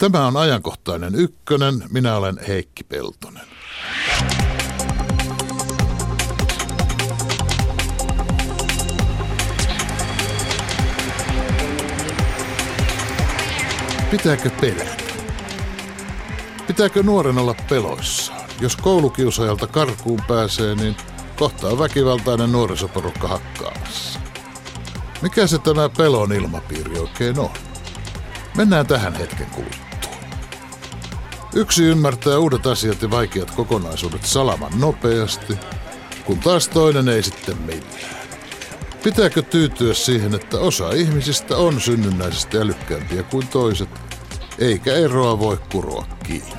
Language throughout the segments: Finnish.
Tämä on ajankohtainen ykkönen. Minä olen Heikki Peltonen. Pitääkö pelätä? Pitääkö nuoren olla peloissaan? Jos koulukiusajalta karkuun pääsee, niin kohtaa väkivaltainen nuorisoporukka hakkaamassa. Mikä se tämä pelon ilmapiiri oikein on? Mennään tähän hetken kuluttua. Yksi ymmärtää uudet asiat ja vaikeat kokonaisuudet salaman nopeasti, kun taas toinen ei sitten millään. Pitääkö tyytyä siihen, että osa ihmisistä on synnynnäisesti älykkäämpiä kuin toiset, eikä eroa voi kuroa kiinni?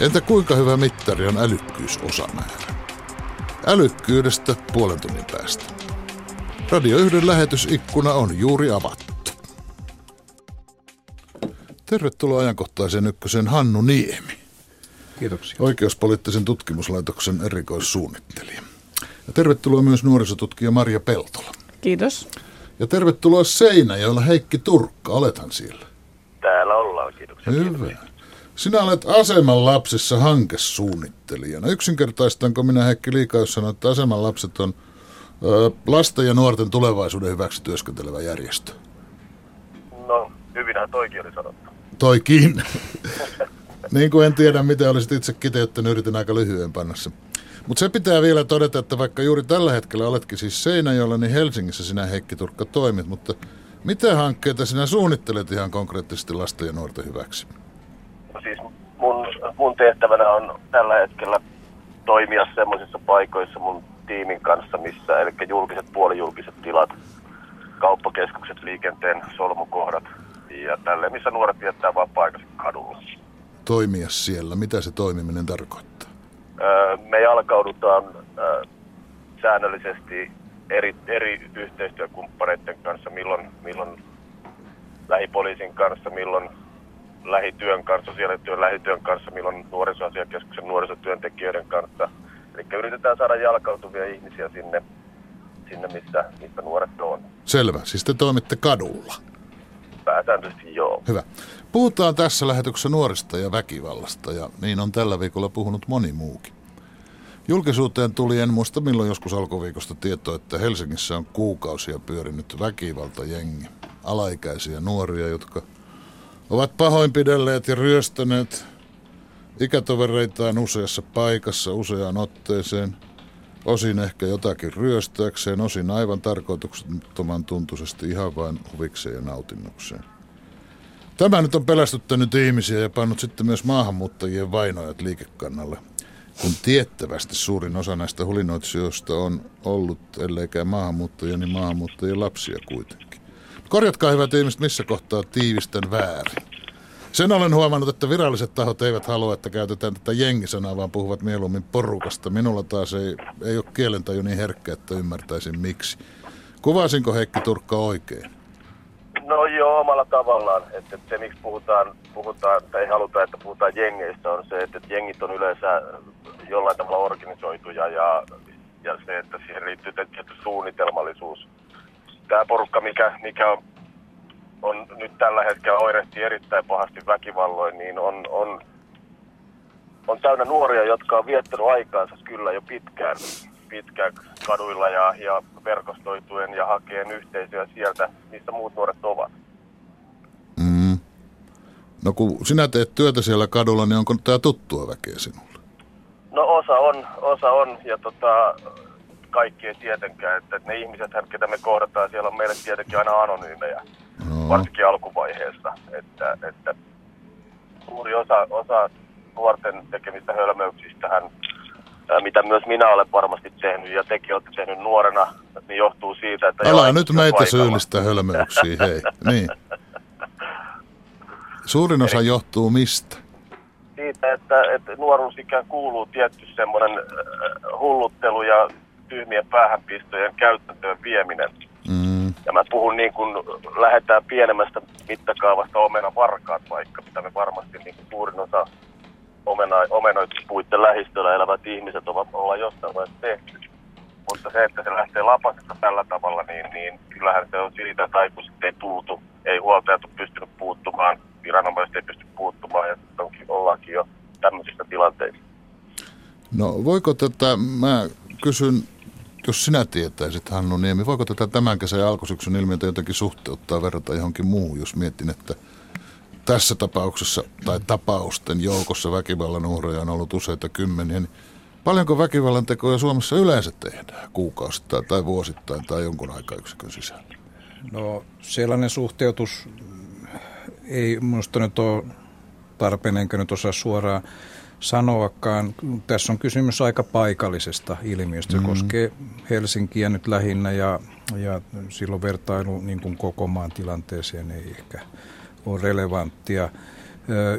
Entä kuinka hyvä mittari on älykkyysosamäärä? Älykkyydestä puolen tunnin päästä. Radio 1 lähetysikkuna on juuri avattu. Tervetuloa ajankohtaiseen ykkösen Hannu Niemi. Kiitoksia. Oikeuspoliittisen tutkimuslaitoksen erikoissuunnittelija. Ja tervetuloa myös nuorisotutkija Maria Peltola. Kiitos. Ja tervetuloa Seinäjoella Heikki Turkka. Olethan siellä. Täällä ollaan, kiitoksia. Hyvä. Sinä olet aseman lapsissa hankesuunnittelijana. Yksinkertaistanko minä Heikki liikaa, jos sanon, että aseman lapset on ö, lasten ja nuorten tulevaisuuden hyväksi työskentelevä järjestö? No, hyvinhän toikin oli sanottu. Toikin. niin kuin en tiedä, miten olisit itse kiteyttänyt, yritin aika lyhyen panna se. Mutta se pitää vielä todeta, että vaikka juuri tällä hetkellä oletkin siis Seinäjoella, niin Helsingissä sinä Heikki Turkka toimit, mutta mitä hankkeita sinä suunnittelet ihan konkreettisesti lasten ja nuorten hyväksi? No siis mun, mun tehtävänä on tällä hetkellä toimia semmoisissa paikoissa mun tiimin kanssa, missä, eli julkiset, puolijulkiset tilat, kauppakeskukset, liikenteen solmukohdat ja tälleen, missä nuoret viettää vapaa-aikansa kadulla. Toimia siellä, mitä se toimiminen tarkoittaa? Öö, me jalkaudutaan öö, säännöllisesti eri, eri yhteistyökumppaneiden kanssa, milloin, milloin lähipoliisin kanssa, milloin lähityön kanssa, sosiaalityön lähityön kanssa, milloin nuorisoasiakeskuksen nuorisotyöntekijöiden kanssa. Eli yritetään saada jalkautuvia ihmisiä sinne, sinne missä, missä nuoret on. Selvä, siis te toimitte kadulla. Pääsääntöisesti joo. Hyvä. Puhutaan tässä lähetyksessä nuorista ja väkivallasta, ja niin on tällä viikolla puhunut moni muukin. Julkisuuteen tuli en muista milloin joskus alkuviikosta tietoa, että Helsingissä on kuukausia pyörinyt väkivaltajengi. Alaikäisiä nuoria, jotka ovat pahoinpidelleet ja ryöstäneet ikätovereitaan useassa paikassa useaan otteeseen. Osin ehkä jotakin ryöstääkseen, osin aivan tarkoituksettoman tuntuisesti ihan vain huvikseen ja nautinnukseen. Tämä nyt on pelästyttänyt ihmisiä ja pannut sitten myös maahanmuuttajien vainojat liikekannalle kun tiettävästi suurin osa näistä hulinoitsijoista on ollut, elleikään maahanmuuttajia, niin maahanmuuttajien lapsia kuitenkin. Korjatkaa hyvät ihmiset, missä kohtaa tiivistän väärin. Sen olen huomannut, että viralliset tahot eivät halua, että käytetään tätä jengisanaa, vaan puhuvat mieluummin porukasta. Minulla taas ei, ei ole kielentaju niin herkkä, että ymmärtäisin miksi. Kuvasinko Heikki Turkka oikein? No joo, omalla tavallaan. Että, se, miksi puhutaan, puhutaan, tai ei haluta, että puhutaan jengeistä, on se, että jengit on yleensä jollain tavalla organisoituja ja, ja se, että siihen liittyy tietty suunnitelmallisuus. Tämä porukka, mikä, mikä on, on nyt tällä hetkellä oirehtii erittäin pahasti väkivalloin, niin on, on, on täynnä nuoria, jotka on viettänyt aikaansa kyllä jo pitkään, pitkään kaduilla ja, ja verkostoituen ja hakeen yhteisöjä sieltä, missä muut nuoret ovat. Mm. No kun sinä teet työtä siellä kadulla, niin onko tämä tuttua väkeä sinulle? No osa on, osa on ja tota, kaikki ei tietenkään. Että ne ihmiset, ketä me kohdataan, siellä on meille tietenkin aina anonyymejä, no. varsinkin alkuvaiheessa. Että, että suuri osa, osa nuorten tekemistä hölmöyksistähän, mitä myös minä olen varmasti tehnyt ja tekin olette tehnyt nuorena, niin johtuu siitä, että... Älä nyt meitä paikalla. syyllistä hölmöyksiä, hei. Niin. Suurin osa Eli... johtuu mistä? siitä, että, että nuoruusikään kuuluu tietty semmoinen hulluttelu ja tyhmien päähänpistojen käytäntöön vieminen. Mm. Ja mä puhun niin kuin lähdetään pienemmästä mittakaavasta omena varkaat vaikka, mitä me varmasti niin kuin suurin osa omena, omenoituspuitten lähistöllä elävät ihmiset ovat olla jostain vaiheessa tehty. Mutta se, että se lähtee lapasesta tällä tavalla, niin, niin kyllähän se on siitä, että aikuiset ei puutu, ei huoltajat ole pystynyt puuttumaan, viranomaiset ei pysty puuttumaan ja onkin, ollaankin jo tämmöisistä tilanteista. No voiko tätä, mä kysyn, jos sinä tietäisit Hannu Niemi, voiko tätä tämän kesän alkusyksyn ilmiötä jotenkin suhteuttaa verrata johonkin muuhun, jos mietin, että tässä tapauksessa tai tapausten joukossa väkivallan uhreja on ollut useita kymmeniä, niin paljonko väkivallan tekoja Suomessa yleensä tehdään kuukausittain tai vuosittain tai jonkun aikayksikön sisällä? No sellainen suhteutus ei minusta nyt ole tarpeen, enkä nyt osaa suoraan sanoakaan. Tässä on kysymys aika paikallisesta ilmiöstä. Se mm-hmm. koskee Helsinkiä nyt lähinnä ja, ja silloin vertailu niin kuin koko maan tilanteeseen ei ehkä ole relevanttia.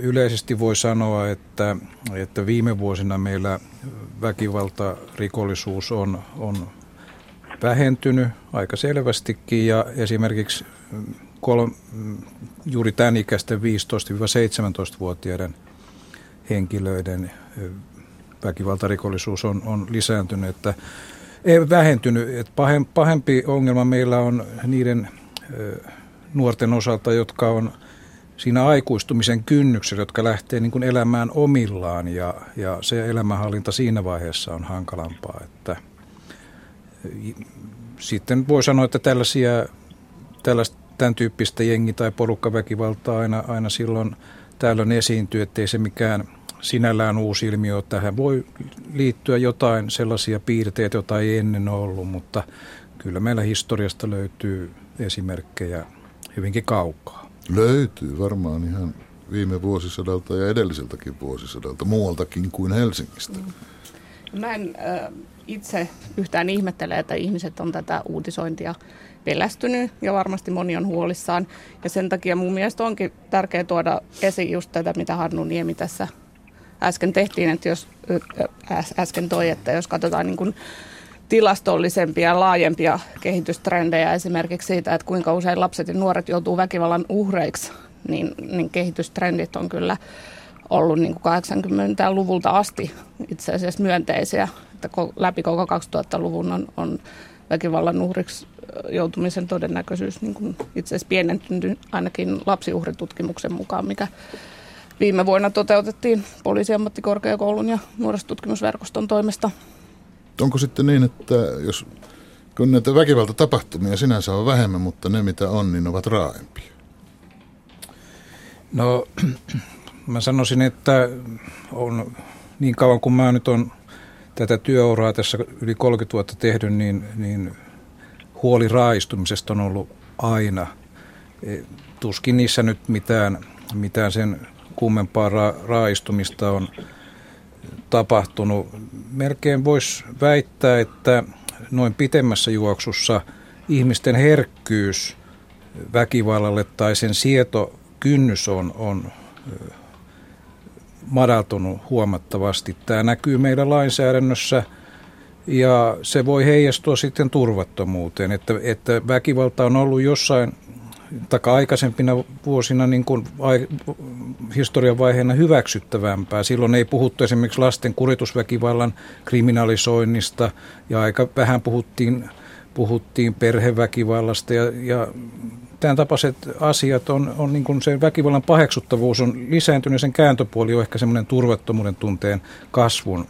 Yleisesti voi sanoa, että, että viime vuosina meillä väkivaltarikollisuus on, on vähentynyt aika selvästikin ja esimerkiksi kol, juuri tämän ikäisten 15-17-vuotiaiden henkilöiden väkivaltarikollisuus on, on lisääntynyt, että ei vähentynyt. Että pahempi ongelma meillä on niiden nuorten osalta, jotka on siinä aikuistumisen kynnyksellä, jotka lähtee niin kuin elämään omillaan ja, ja se elämänhallinta siinä vaiheessa on hankalampaa. Että, sitten voi sanoa, että tällaisia, tällaista, tämän tyyppistä jengi- tai porukkaväkivaltaa aina, aina silloin tällöin esiintyy, ettei se mikään sinällään uusi ilmiö. Tähän voi liittyä jotain sellaisia piirteitä, joita ei ennen ollut, mutta kyllä meillä historiasta löytyy esimerkkejä hyvinkin kaukaa. Löytyy varmaan ihan viime vuosisadalta ja edelliseltäkin vuosisadalta, muualtakin kuin Helsingistä. Mm. Mä en äh, itse yhtään ihmettele, että ihmiset on tätä uutisointia pelästynyt ja varmasti moni on huolissaan. Ja sen takia mun mielestä onkin tärkeää tuoda esiin just tätä, mitä Hannu Niemi tässä äsken tehtiin, että jos äsken toi, että jos katsotaan niin kuin tilastollisempia, laajempia kehitystrendejä esimerkiksi siitä, että kuinka usein lapset ja nuoret joutuu väkivallan uhreiksi, niin, niin kehitystrendit on kyllä ollut niin kuin 80-luvulta asti itse asiassa myönteisiä. Että läpi koko 2000-luvun on, on väkivallan uhriksi joutumisen todennäköisyys niin kuin itse asiassa pienentynyt ainakin lapsiuhritutkimuksen mukaan, mikä viime vuonna toteutettiin poliisiammattikorkeakoulun ja nuorisotutkimusverkoston toimesta. Onko sitten niin, että jos kun näitä väkivaltatapahtumia sinänsä on vähemmän, mutta ne mitä on, niin ovat raaempia? No mä sanoisin, että on niin kauan kuin mä nyt on tätä työuraa tässä yli 30 vuotta tehnyt, niin, niin huoli raaistumisesta on ollut aina. E, tuskin niissä nyt mitään, mitään sen kummempaa ra- raaistumista on tapahtunut. Melkein voisi väittää, että noin pitemmässä juoksussa ihmisten herkkyys väkivallalle tai sen sietokynnys on, on madaltunut huomattavasti. Tämä näkyy meidän lainsäädännössä ja se voi heijastua sitten turvattomuuteen, että, että väkivalta on ollut jossain taka aikaisempina vuosina niin kuin ai, historian vaiheena hyväksyttävämpää. Silloin ei puhuttu esimerkiksi lasten kuritusväkivallan kriminalisoinnista ja aika vähän puhuttiin, puhuttiin perheväkivallasta ja, ja tämän tapaiset asiat on, on niin kuin se väkivallan paheksuttavuus on lisääntynyt, sen kääntöpuoli on ehkä semmoinen turvattomuuden tunteen kasvun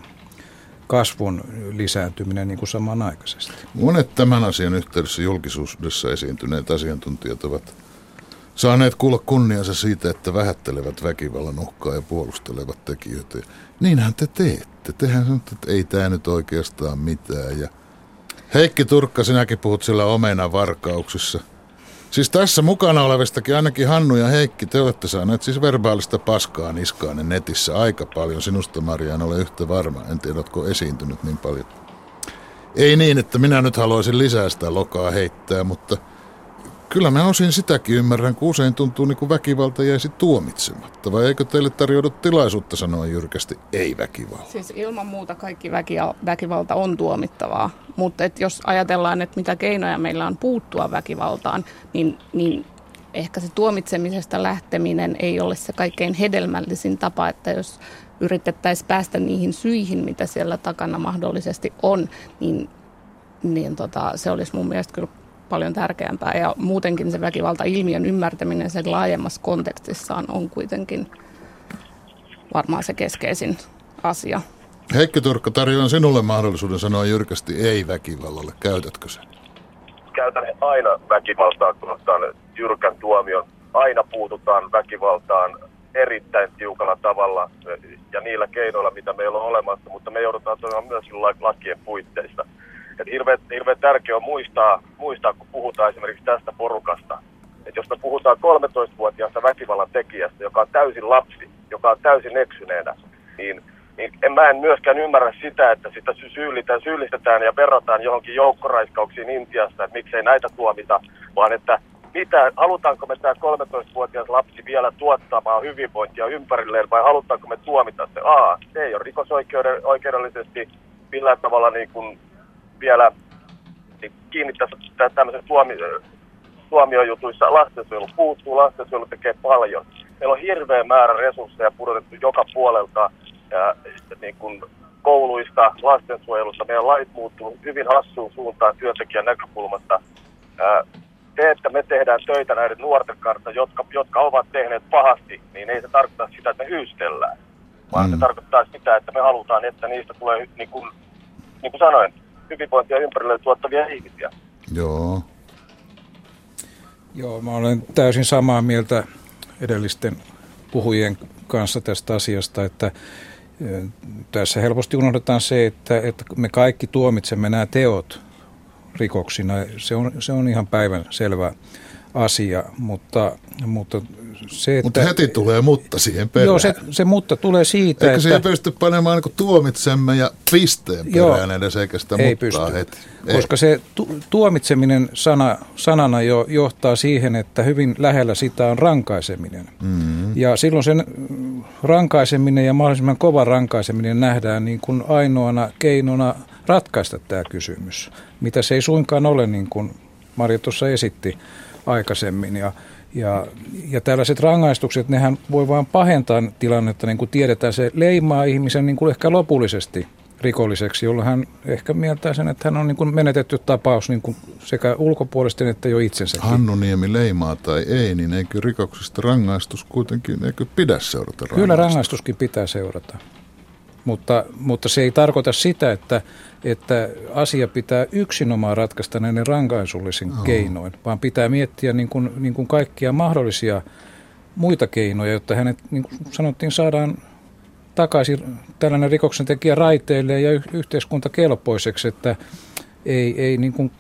kasvun lisääntyminen niin kuin samanaikaisesti. Monet tämän asian yhteydessä julkisuudessa esiintyneet asiantuntijat ovat saaneet kuulla kunniansa siitä, että vähättelevät väkivallan uhkaa ja puolustelevat tekijöitä. Niinhän te teette. Tehän sanotte, että ei tämä nyt oikeastaan mitään. Ja Heikki Turkka, sinäkin puhut sillä omena varkauksissa – Siis tässä mukana olevistakin ainakin Hannu ja Heikki, te olette saaneet siis verbaalista paskaa niskaan netissä aika paljon. Sinusta Maria en ole yhtä varma, en tiedä, oletko esiintynyt niin paljon. Ei niin, että minä nyt haluaisin lisää sitä lokaa heittää, mutta – Kyllä mä osin sitäkin ymmärrän, kun usein tuntuu niin kuin väkivalta jäisi tuomitsematta. Vai eikö teille tarjoudu tilaisuutta sanoa jyrkästi ei väkivalta? Siis ilman muuta kaikki väkivalta on tuomittavaa. Mutta jos ajatellaan, että mitä keinoja meillä on puuttua väkivaltaan, niin, niin ehkä se tuomitsemisesta lähteminen ei ole se kaikkein hedelmällisin tapa, että jos yritettäisiin päästä niihin syihin, mitä siellä takana mahdollisesti on, niin, niin tota, se olisi mun mielestä kyllä paljon tärkeämpää. Ja muutenkin se väkivalta-ilmiön ymmärtäminen sen laajemmassa kontekstissaan on kuitenkin varmaan se keskeisin asia. Heikki Turkka, tarjoan sinulle mahdollisuuden sanoa jyrkästi ei väkivallalle. Käytätkö sen? Käytän aina väkivaltaa kohtaan jyrkän tuomion. Aina puututaan väkivaltaan erittäin tiukalla tavalla ja niillä keinoilla, mitä meillä on olemassa, mutta me joudutaan toimimaan myös lakien puitteissa. Et hirveän, hirveän tärkeää on muistaa, muistaa, kun puhutaan esimerkiksi tästä porukasta, että jos me puhutaan 13-vuotiaasta väkivallan tekijästä, joka on täysin lapsi, joka on täysin eksyneenä, niin, niin en, mä en myöskään ymmärrä sitä, että sitä syyllistetään, syyllistetään ja verrataan johonkin joukkoraiskauksiin Intiasta, että miksei näitä tuomita, vaan että mitä, halutaanko me tämä 13-vuotias lapsi vielä tuottamaan hyvinvointia ympärilleen vai halutaanko me tuomita se? A, se ei ole rikosoikeudellisesti millään tavalla niin kuin vielä niin kiinnittäisi tämmöisen tuomi, tuomiojutuissa lastensuojelu puuttuu, lastensuojelu tekee paljon. Meillä on hirveä määrä resursseja pudotettu joka puolelta ja, niin kuin kouluista, lastensuojelusta. Meidän lait muuttuu hyvin hassuun suuntaan työntekijän näkökulmasta. se, että me tehdään töitä näiden nuorten kanssa, jotka, jotka ovat tehneet pahasti, niin ei se tarkoita sitä, että me hyystellään. Vaan mm. se tarkoittaa sitä, että me halutaan, että niistä tulee, niin kuin, niin kuin sanoin, hyvinvointia ympärille tuottavia ihmisiä. Joo. Joo, mä olen täysin samaa mieltä edellisten puhujien kanssa tästä asiasta, että tässä helposti unohdetaan se, että, että me kaikki tuomitsemme nämä teot rikoksina. Se on, se on ihan päivän selvä asia, mutta, mutta se, että... Mutta heti tulee mutta siihen perään. Joo, se, se mutta tulee siitä, Eikö että... siihen pysty panemaan niin tuomitsemme ja pisteen perään edes, eikä sitä ei pysty, heti? Ei. Koska se tu- tuomitseminen sana, sanana jo johtaa siihen, että hyvin lähellä sitä on rankaiseminen. Mm-hmm. Ja silloin sen rankaiseminen ja mahdollisimman kova rankaiseminen nähdään niin kuin ainoana keinona ratkaista tämä kysymys, mitä se ei suinkaan ole, niin kuin Marja tuossa esitti aikaisemmin. Ja ja, ja tällaiset rangaistukset, nehän voi vain pahentaa tilannetta, niin kuin tiedetään, se leimaa ihmisen niin kuin ehkä lopullisesti rikolliseksi, jolloin hän ehkä mieltää sen, että hän on niin kuin menetetty tapaus niin kuin sekä ulkopuolisten että jo itsensä. Hannu Niemi leimaa tai ei, niin eikö rikoksista rangaistus kuitenkin, eikö pidä seurata rangaistus? Kyllä rangaistuskin pitää seurata. Mutta, mutta se ei tarkoita sitä, että, että asia pitää yksinomaan ratkaista näiden rankaisullisen oh. keinoin, vaan pitää miettiä niin kuin, niin kuin kaikkia mahdollisia muita keinoja, jotta hänet, niin kuin sanottiin, saadaan takaisin tällainen rikoksentekijä raiteille ja yhteiskunta kelpoiseksi, että ei, ei niin kuin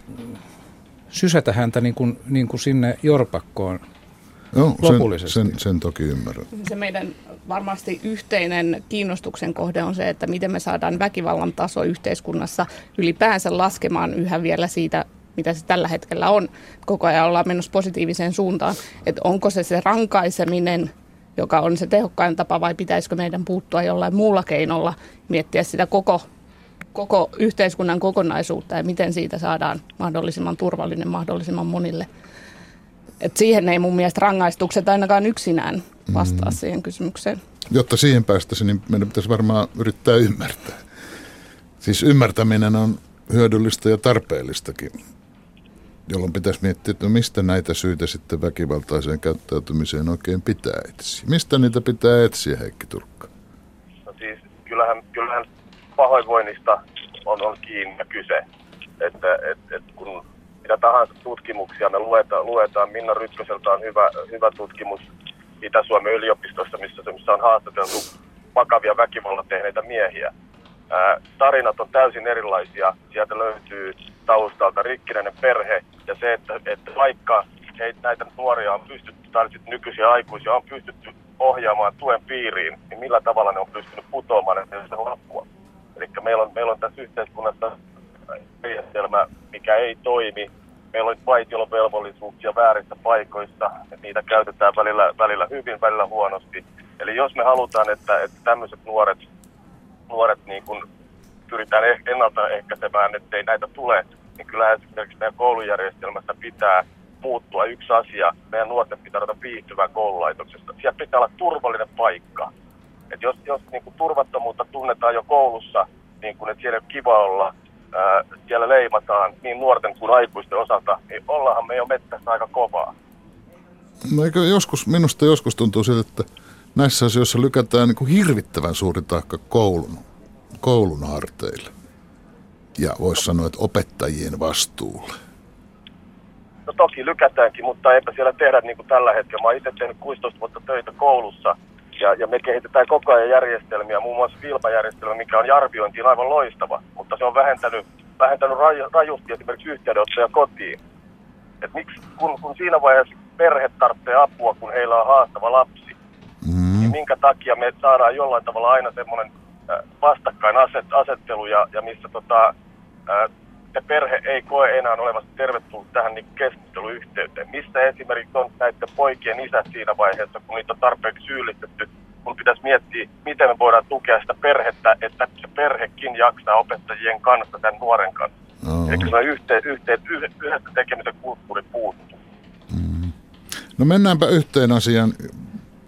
sysätä häntä niin kuin, niin kuin sinne jorpakkoon Joo, lopullisesti. Sen, sen, sen toki ymmärrän. Se meidän varmasti yhteinen kiinnostuksen kohde on se, että miten me saadaan väkivallan taso yhteiskunnassa ylipäänsä laskemaan yhä vielä siitä, mitä se tällä hetkellä on. Koko ajan ollaan menossa positiiviseen suuntaan. Että onko se se rankaiseminen, joka on se tehokkain tapa, vai pitäisikö meidän puuttua jollain muulla keinolla, miettiä sitä koko, koko yhteiskunnan kokonaisuutta ja miten siitä saadaan mahdollisimman turvallinen mahdollisimman monille. Et siihen ei mun mielestä rangaistukset ainakaan yksinään vastaa mm. siihen kysymykseen. Jotta siihen päästäisiin, niin meidän pitäisi varmaan yrittää ymmärtää. Siis ymmärtäminen on hyödyllistä ja tarpeellistakin, jolloin pitäisi miettiä, että no mistä näitä syitä sitten väkivaltaiseen käyttäytymiseen oikein pitää etsiä. Mistä niitä pitää etsiä, Heikki Turkka? No siis kyllähän, kyllähän pahoinvoinnista on, on kiinni kyse. Että et, et kun mitä tahansa tutkimuksia me luetaan, luetaan Minna Rytköseltä on hyvä, hyvä tutkimus Itä-Suomen yliopistossa, missä, missä on haastateltu vakavia väkivallan tehneitä miehiä. Ää, tarinat on täysin erilaisia. Sieltä löytyy taustalta rikkinäinen perhe ja se, että, että vaikka he, näitä nuoria on pystytty, tai nykyisiä aikuisia on pystytty ohjaamaan tuen piiriin, niin millä tavalla ne on pystynyt putoamaan, se lappua. Eli meillä on, meillä on tässä yhteiskunnassa järjestelmä, mikä ei toimi, meillä on vaitiolovelvollisuuksia väärissä paikoissa, että niitä käytetään välillä, välillä hyvin, välillä huonosti. Eli jos me halutaan, että, että tämmöiset nuoret, nuoret niin kun pyritään eh, ennaltaehkäisemään, ettei näitä tule, niin kyllä esimerkiksi meidän koulujärjestelmässä pitää muuttua yksi asia. Meidän nuorten pitää olla viihtyvää koululaitoksesta. Siellä pitää olla turvallinen paikka. Et jos jos niin kuin turvattomuutta tunnetaan jo koulussa, niin kuin, että siellä ei ole kiva olla, ää, siellä leimataan niin nuorten kuin aikuisten osalta, niin ollaanhan me jo mettässä aika kovaa. No eikö joskus, minusta joskus tuntuu siltä, että näissä asioissa lykätään niin kuin hirvittävän suuri taakka koulun, koulun harteille. Ja voisi sanoa, että opettajien vastuulle. No toki lykätäänkin, mutta eipä siellä tehdä niin kuin tällä hetkellä. Mä oon itse tehnyt 16 vuotta töitä koulussa ja, ja me kehitetään koko ajan järjestelmiä, muun muassa Vilpa-järjestelmä, mikä on arviointiin aivan loistava, mutta se on vähentänyt, vähentänyt raj, rajusti esimerkiksi yhteydenottoja kotiin. Et miksi, kun, kun siinä vaiheessa perhe tarvitsee apua, kun heillä on haastava lapsi, mm. niin minkä takia me saadaan jollain tavalla aina semmoinen vastakkainasettelu ja, ja missä tota, että perhe ei koe enää olevasti tervetullut tähän niin keskusteluyhteyteen. Mistä esimerkiksi on näiden poikien isät siinä vaiheessa, kun niitä on tarpeeksi syyllistetty, kun pitäisi miettiä, miten me voidaan tukea sitä perhettä, että se perhekin jaksaa opettajien kanssa, tämän nuoren kanssa. Oh. Eli se yhteen, yhteen, yhdessä tekemisen kulttuuri puuttuu. Mm. No mennäänpä yhteen asiaan,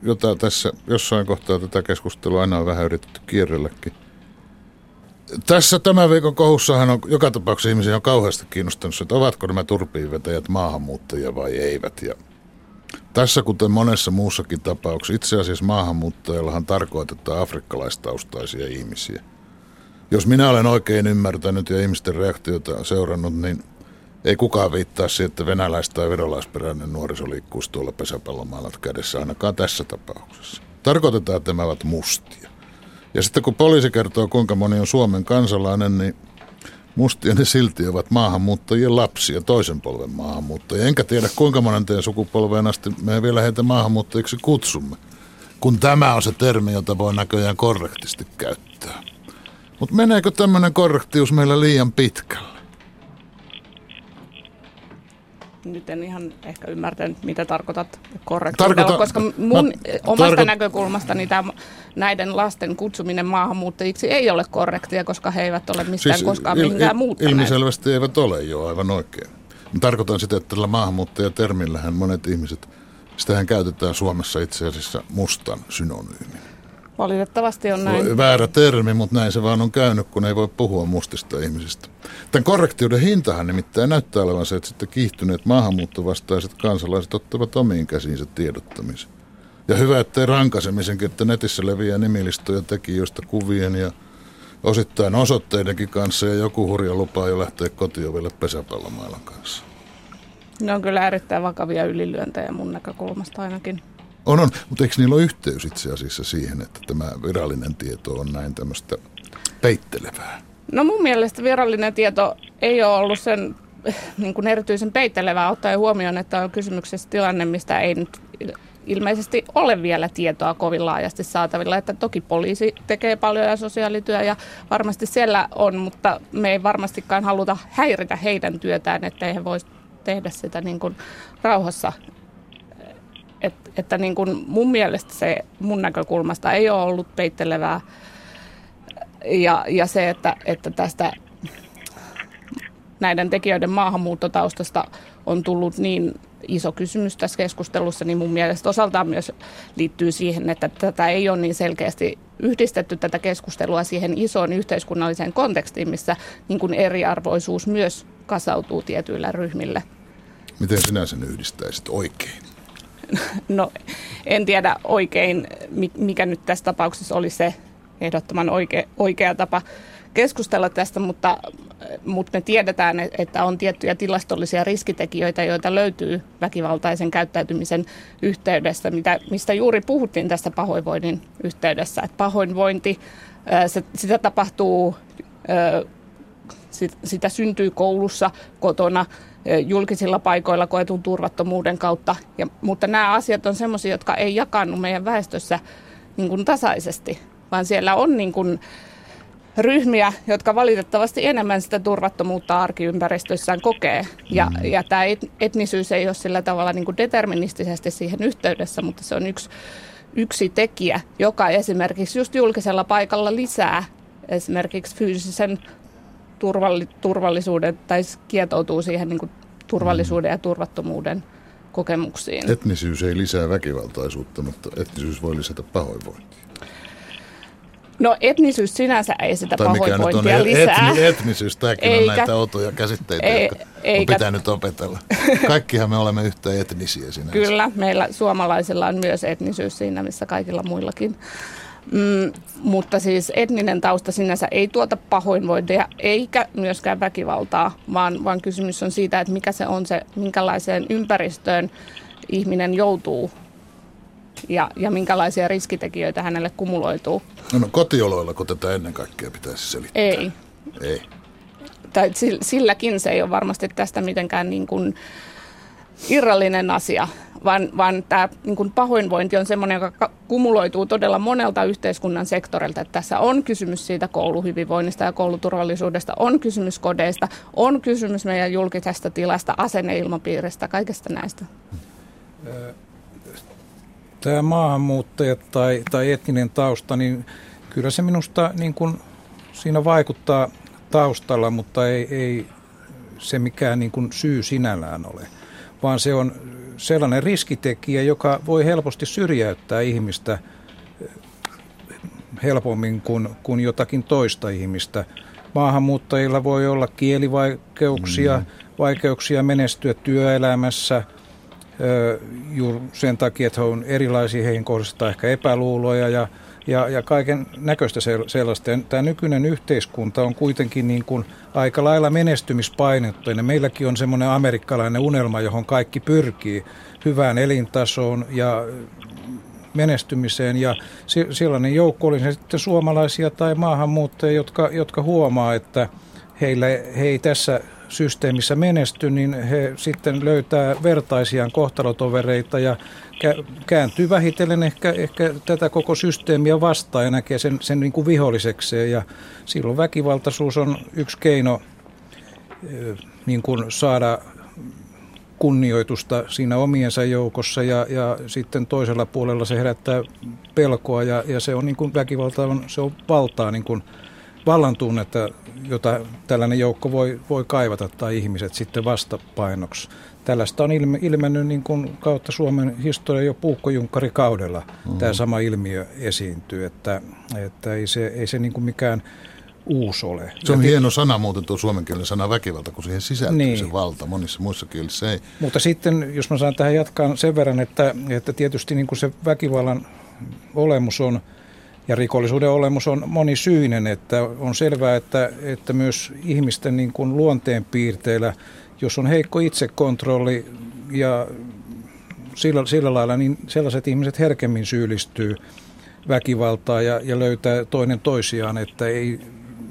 jota tässä jossain kohtaa tätä keskustelua aina on vähän yritetty kierrelläkin. Tässä tämän viikon kohussahan on joka tapauksessa ihmisiä on kauheasti kiinnostanut, että ovatko nämä turpiinvetäjät maahanmuuttajia vai eivät. Ja tässä kuten monessa muussakin tapauksessa, itse asiassa maahanmuuttajillahan tarkoitetaan afrikkalaistaustaisia ihmisiä. Jos minä olen oikein ymmärtänyt ja ihmisten reaktioita seurannut, niin ei kukaan viittaa siihen, että venäläis- tai virolaisperäinen nuoriso liikkuisi tuolla pesäpallomaalat kädessä, ainakaan tässä tapauksessa. Tarkoitetaan, että nämä ovat mustia. Ja sitten kun poliisi kertoo, kuinka moni on Suomen kansalainen, niin mustia ne silti ovat maahanmuuttajien lapsia, toisen polven maahanmuuttajia. Enkä tiedä, kuinka monen teidän sukupolveen asti me vielä heitä maahanmuuttajiksi kutsumme. Kun tämä on se termi, jota voi näköjään korrektisti käyttää. Mutta meneekö tämmöinen korrektius meillä liian pitkälle? Nyt en ihan ehkä ymmärtänyt, mitä tarkoitat korrektiudella, koska mun mä, omasta tarko- näkökulmastani tämä, näiden lasten kutsuminen maahanmuuttajiksi ei ole korrektia, koska he eivät ole mistään siis koskaan il, mihinkään muuttaneet. Ilmiselvästi eivät ole jo aivan oikein. Mä tarkoitan sitä, että tällä maahanmuuttajatermillähän monet ihmiset, sitähän käytetään Suomessa itse asiassa mustan synonyymin. Valitettavasti on näin. Väärä termi, mutta näin se vaan on käynyt, kun ei voi puhua mustista ihmisistä. Tämän korrektiuden hintahan nimittäin näyttää olevan se, että sitten kiihtyneet maahanmuuttovastaiset kansalaiset ottavat omiin käsiinsä tiedottamisen. Ja hyvä, ettei rankasemisenkin, että netissä leviää nimilistoja tekijöistä kuvien ja osittain osoitteidenkin kanssa ja joku hurja lupaa jo lähteä kotioville pesäpallomailan kanssa. Ne on kyllä erittäin vakavia ylilyöntejä mun näkökulmasta ainakin. On, on. Mutta eikö niillä ole yhteys itse asiassa siihen, että tämä virallinen tieto on näin tämmöistä peittelevää? No mun mielestä virallinen tieto ei ole ollut sen niin kuin erityisen peittelevää ottaen huomioon, että on kysymyksessä tilanne, mistä ei nyt ilmeisesti ole vielä tietoa kovin laajasti saatavilla. Että toki poliisi tekee paljon ja sosiaalityö ja varmasti siellä on, mutta me ei varmastikaan haluta häiritä heidän työtään, että he voisi tehdä sitä niin kuin rauhassa et, että niin kuin mun mielestä se mun näkökulmasta ei ole ollut peittelevää. Ja, ja se, että, että tästä näiden tekijöiden maahanmuuttotaustasta on tullut niin iso kysymys tässä keskustelussa, niin mun mielestä osaltaan myös liittyy siihen, että tätä ei ole niin selkeästi yhdistetty tätä keskustelua siihen isoon yhteiskunnalliseen kontekstiin, missä niin kuin eriarvoisuus myös kasautuu tietyillä ryhmille. Miten sinä sen yhdistäisit oikein? no en tiedä oikein, mikä nyt tässä tapauksessa oli se ehdottoman oikea, oikea tapa keskustella tästä, mutta, mutta me tiedetään, että on tiettyjä tilastollisia riskitekijöitä, joita löytyy väkivaltaisen käyttäytymisen yhteydessä, mitä, mistä juuri puhuttiin tässä pahoinvoinnin yhteydessä. Että pahoinvointi, se, sitä tapahtuu, sitä syntyy koulussa, kotona, julkisilla paikoilla koetun turvattomuuden kautta. Ja, mutta nämä asiat on sellaisia, jotka ei jakannu meidän väestössä niin kuin tasaisesti, vaan siellä on niin kuin ryhmiä, jotka valitettavasti enemmän sitä turvattomuutta arkiympäristössään kokee. Ja, mm. ja tämä etnisyys ei ole sillä tavalla niin kuin deterministisesti siihen yhteydessä, mutta se on yksi, yksi tekijä, joka esimerkiksi just julkisella paikalla lisää esimerkiksi fyysisen turvalli, turvallisuuden tai kietoutuu siihen niin kuin turvallisuuden ja turvattomuuden kokemuksiin. Etnisyys ei lisää väkivaltaisuutta, mutta etnisyys voi lisätä pahoinvointia. No etnisyys sinänsä ei sitä tai on pahoinvointia et- lisää. etni, etnisyys, tämäkin on Eikä- näitä outoja käsitteitä, ei- jotka on eikä- pitänyt opetella. Kaikkihan me olemme yhtä etnisiä sinänsä. Kyllä, meillä suomalaisilla on myös etnisyys siinä, missä kaikilla muillakin. Mm, mutta siis etninen tausta sinänsä ei tuota pahoinvointia eikä myöskään väkivaltaa, vaan, vaan kysymys on siitä, että mikä se on se, minkälaiseen ympäristöön ihminen joutuu ja, ja minkälaisia riskitekijöitä hänelle kumuloituu. No, no kotioloilla, kun tätä ennen kaikkea pitäisi selittää. Ei. Ei. Tai sil- silläkin se ei ole varmasti tästä mitenkään niin kuin irrallinen asia, vaan, vaan tämä niin kuin pahoinvointi on sellainen, joka ka- kumuloituu todella monelta yhteiskunnan sektorilta. Että tässä on kysymys siitä kouluhyvinvoinnista ja kouluturvallisuudesta, on kysymys kodeista, on kysymys meidän julkisesta tilasta, asenneilmapiiristä, kaikesta näistä. Tämä maahanmuuttajat tai, tai etninen tausta, niin kyllä se minusta niin kuin siinä vaikuttaa taustalla, mutta ei, ei se mikään niin kuin syy sinällään ole, vaan se on sellainen riskitekijä, joka voi helposti syrjäyttää ihmistä eh, helpommin kuin, kuin jotakin toista ihmistä. Maahanmuuttajilla voi olla kielivaikeuksia, mm. vaikeuksia menestyä työelämässä, ö, juuri sen takia, että he on erilaisia, heihin kohdistaa ehkä epäluuloja ja, ja, ja kaiken näköistä sellaista. Tämä nykyinen yhteiskunta on kuitenkin niin kuin aika lailla menestymispainotteinen. Meilläkin on semmoinen amerikkalainen unelma, johon kaikki pyrkii hyvään elintasoon ja menestymiseen ja sellainen joukko oli sitten suomalaisia tai maahanmuuttajia, jotka, jotka huomaa, että heillä, he ei tässä systeemissä menesty, niin he sitten löytää vertaisiaan kohtalotovereita ja kä- kääntyy vähitellen ehkä, ehkä tätä koko systeemiä vastaan ja näkee sen, sen niin kuin vihollisekseen. Ja silloin väkivaltaisuus on yksi keino eh, niin kuin saada kunnioitusta siinä omiensa joukossa ja, ja sitten toisella puolella se herättää pelkoa ja, ja se on niin kuin väkivalta on, se on valtaa niin kuin vallan tunnetta, jota tällainen joukko voi, voi kaivata tai ihmiset sitten vastapainoksi. Tällaista on ilme, ilmennyt niin kuin kautta Suomen historia jo puukkojunkarikaudella. Mm-hmm. Tämä sama ilmiö esiintyy, että, että ei se, ei se niin kuin mikään uusi ole. Se on Ja hieno sana muuten tuo suomenkielinen sana väkivalta, kun siihen sisältyy Niin. se valta. Monissa muissa kielissä ei. Mutta sitten, jos mä saan tähän jatkaa sen verran, että, että tietysti niin kuin se väkivallan olemus on ja rikollisuuden olemus on monisyinen, että on selvää, että, että myös ihmisten niin kuin luonteen piirteillä, jos on heikko itsekontrolli ja sillä, sillä lailla, niin sellaiset ihmiset herkemmin syyllistyy väkivaltaa ja, ja löytää toinen toisiaan, että, ei,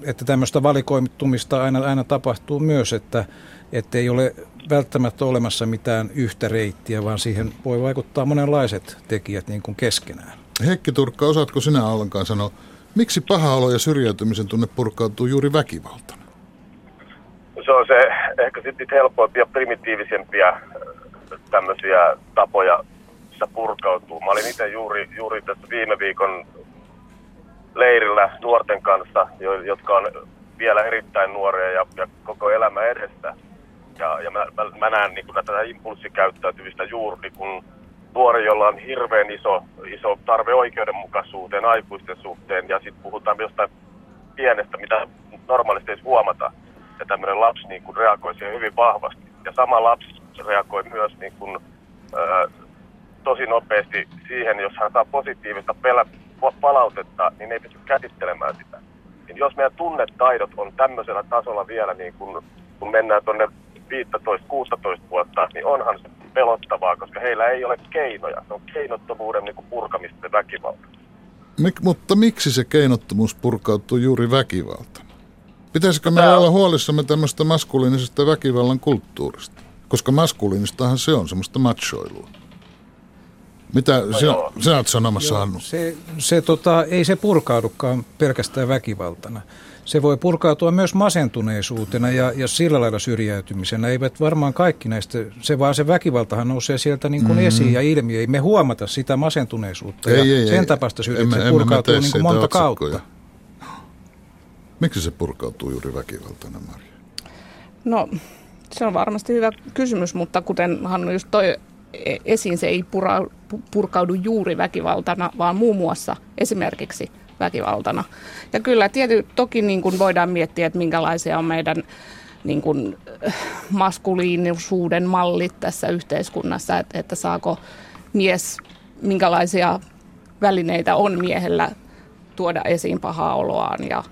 että tämmöistä valikoimittumista aina, aina tapahtuu myös, että, että ei ole välttämättä olemassa mitään yhtä reittiä, vaan siihen voi vaikuttaa monenlaiset tekijät niin kuin keskenään. Heikki Turkka, osaatko sinä ollenkaan sanoa, miksi paha olo ja syrjäytymisen tunne purkautuu juuri väkivaltana? Se on se ehkä sitten helpoimpia, primitiivisempiä tämmöisiä tapoja, missä purkautuu. Mä olin itse juuri, juuri tässä viime viikon leirillä nuorten kanssa, jo- jotka on vielä erittäin nuoria ja, ja koko elämä edessä. Ja, ja mä, mä, mä näen niin tätä impulssikäyttäytymistä juuri niin kun nuori, jolla on hirveän iso, iso tarve oikeudenmukaisuuteen aikuisten suhteen. Ja sitten puhutaan jostain pienestä, mitä normaalisti ei huomata. Ja tämmöinen lapsi niin kun reagoi siihen hyvin vahvasti. Ja sama lapsi reagoi myös niin kun, ö, tosi nopeasti siihen, jos hän saa positiivista pelä, palautetta, niin ei pysty käsittelemään sitä. Niin jos meidän tunnetaidot on tämmöisellä tasolla vielä, niin kun, kun mennään tuonne 15-16 vuotta, niin onhan se pelottavaa, koska heillä ei ole keinoja. Se on keinottomuuden niin kuin purkamista väkivalta. Mik, mutta miksi se keinottomuus purkautuu juuri väkivaltana? Pitäisikö meillä olla huolissamme tämmöistä maskuliinisesta väkivallan kulttuurista? Koska maskuliinistahan se on semmoista machoilua. Mitä no sinä, joo. sinä olet sanomassa, Hannu? Se, se tota, ei se purkaudukaan pelkästään väkivaltana. Se voi purkautua myös masentuneisuutena ja, ja sillä lailla syrjäytymisenä. Eivät varmaan kaikki näistä, se vaan se väkivaltahan nousee sieltä niin kuin mm-hmm. esiin ja ilmi. Ei me huomata sitä masentuneisuutta Ei, ja ei, sen ei. tapaista Emme- syrjäytymistä. Se purkautuu niin kuin monta otsikkoja. kautta. Miksi se purkautuu juuri väkivaltana, Marja? No, se on varmasti hyvä kysymys, mutta kuten Hannu just toi e, esiin se ei pura, purkaudu juuri väkivaltana, vaan muun muassa esimerkiksi väkivaltana. Ja kyllä tietysti toki niin kuin voidaan miettiä, että minkälaisia on meidän niin kuin, maskuliinisuuden mallit tässä yhteiskunnassa, että, että saako mies, minkälaisia välineitä on miehellä tuoda esiin pahaa oloaan ja,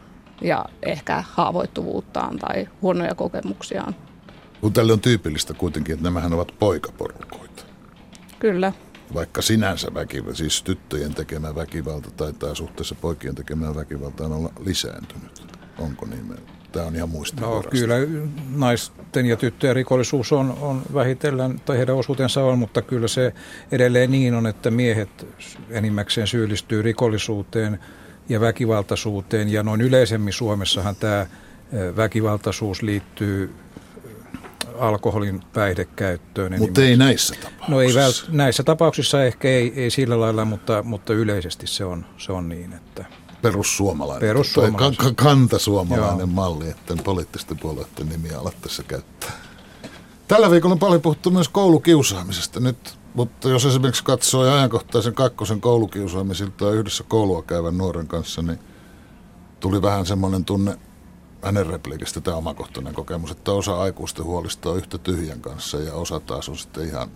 ja ehkä haavoittuvuuttaan tai huonoja kokemuksiaan. Kun tälle on tyypillistä kuitenkin, että nämähän ovat poikaporukoita. Kyllä. Vaikka sinänsä väkivalta, siis tyttöjen tekemä väkivalta tai suhteessa poikien tekemään väkivalta on olla lisääntynyt. Onko niin? Tämä on ihan muista. No, kyllä naisten ja tyttöjen rikollisuus on, on vähitellen, tai heidän osuutensa on, mutta kyllä se edelleen niin on, että miehet enimmäkseen syyllistyy rikollisuuteen ja väkivaltaisuuteen. Ja noin yleisemmin Suomessahan tämä väkivaltaisuus liittyy alkoholin päihdekäyttöön. Mutta ei näissä tapauksissa. No ei vält, näissä tapauksissa ehkä ei, ei sillä lailla, mutta, mutta yleisesti se on, se on niin, että... Perussuomalainen. Perussuomalainen. Tai kantasuomalainen Joo. malli, että poliittisten puolueiden nimiä ala tässä käyttää. Tällä viikolla on paljon puhuttu myös koulukiusaamisesta nyt, mutta jos esimerkiksi katsoo ajankohtaisen kakkosen koulukiusaamisilta yhdessä koulua käyvän nuoren kanssa, niin tuli vähän semmoinen tunne hänen repliikistä tämä omakohtainen kokemus, että osa aikuisten huolista on yhtä tyhjän kanssa ja osa taas on sitten ihan,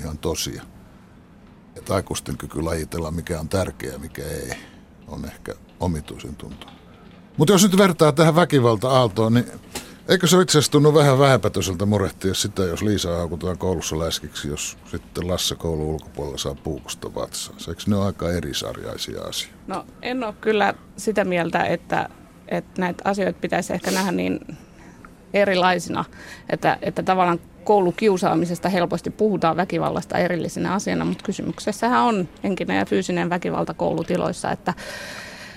ihan tosia. Että aikuisten kyky lajitella, mikä on tärkeää mikä ei, on ehkä omituisen tuntu. Mutta jos nyt vertaa tähän väkivalta-aaltoon, niin eikö se itse asiassa tunnu vähän vähäpätöiseltä murehtia sitä, jos Liisa haukutaan koulussa läskiksi, jos sitten Lasse koulun ulkopuolella saa puukosta vatsaa? Eikö ne ole aika erisarjaisia asioita? No en ole kyllä sitä mieltä, että että näitä asioita pitäisi ehkä nähdä niin erilaisina, että, että tavallaan koulukiusaamisesta helposti puhutaan väkivallasta erillisenä asiana, mutta kysymyksessähän on henkinen ja fyysinen väkivalta koulutiloissa, että,